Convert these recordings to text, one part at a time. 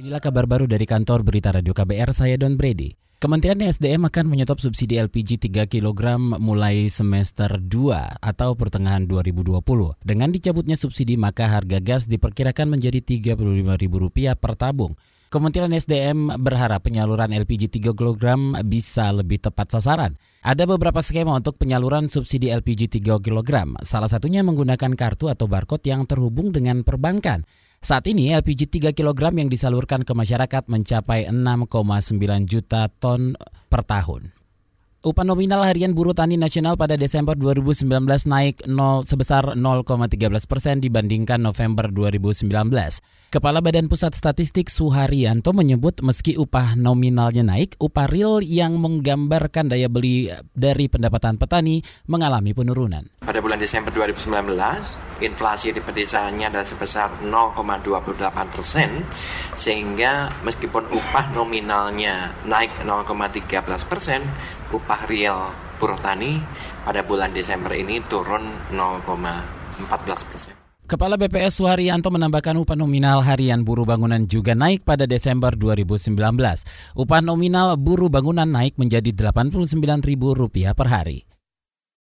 Inilah kabar baru dari kantor berita Radio KBR, saya Don Brady. Kementerian SDM akan menyetop subsidi LPG 3 kg mulai semester 2 atau pertengahan 2020. Dengan dicabutnya subsidi maka harga gas diperkirakan menjadi Rp35.000 per tabung. Kementerian SDM berharap penyaluran LPG 3 kg bisa lebih tepat sasaran. Ada beberapa skema untuk penyaluran subsidi LPG 3 kg. Salah satunya menggunakan kartu atau barcode yang terhubung dengan perbankan. Saat ini LPG 3 kg yang disalurkan ke masyarakat mencapai 6,9 juta ton per tahun. Upah nominal harian buruh tani nasional pada Desember 2019 naik 0 sebesar 0,13 persen dibandingkan November 2019. Kepala Badan Pusat Statistik Suharyanto menyebut meski upah nominalnya naik, upah real yang menggambarkan daya beli dari pendapatan petani mengalami penurunan. Pada bulan Desember 2019, inflasi di pedesanya adalah sebesar 0,28 persen, sehingga meskipun upah nominalnya naik 0,13 persen, upah real buruh tani pada bulan Desember ini turun 0,14 persen. Kepala BPS Suharyanto menambahkan upah nominal harian buruh bangunan juga naik pada Desember 2019. Upah nominal buruh bangunan naik menjadi Rp89.000 per hari.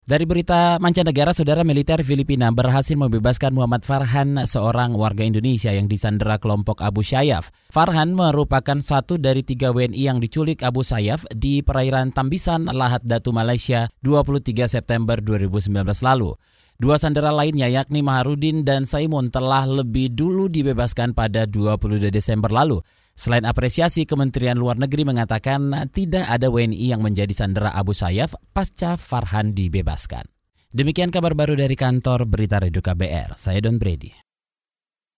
Dari berita mancanegara, saudara militer Filipina berhasil membebaskan Muhammad Farhan, seorang warga Indonesia yang disandera kelompok Abu Sayyaf. Farhan merupakan satu dari tiga WNI yang diculik Abu Sayyaf di perairan Tambisan, Lahat Datu, Malaysia 23 September 2019 lalu. Dua sandera lainnya yakni Maharudin dan Saimun telah lebih dulu dibebaskan pada 22 Desember lalu. Selain apresiasi, Kementerian Luar Negeri mengatakan tidak ada WNI yang menjadi sandera Abu Sayyaf pasca Farhan dibebaskan. Demikian kabar baru dari kantor Berita Radio KBR. Saya Don Brady.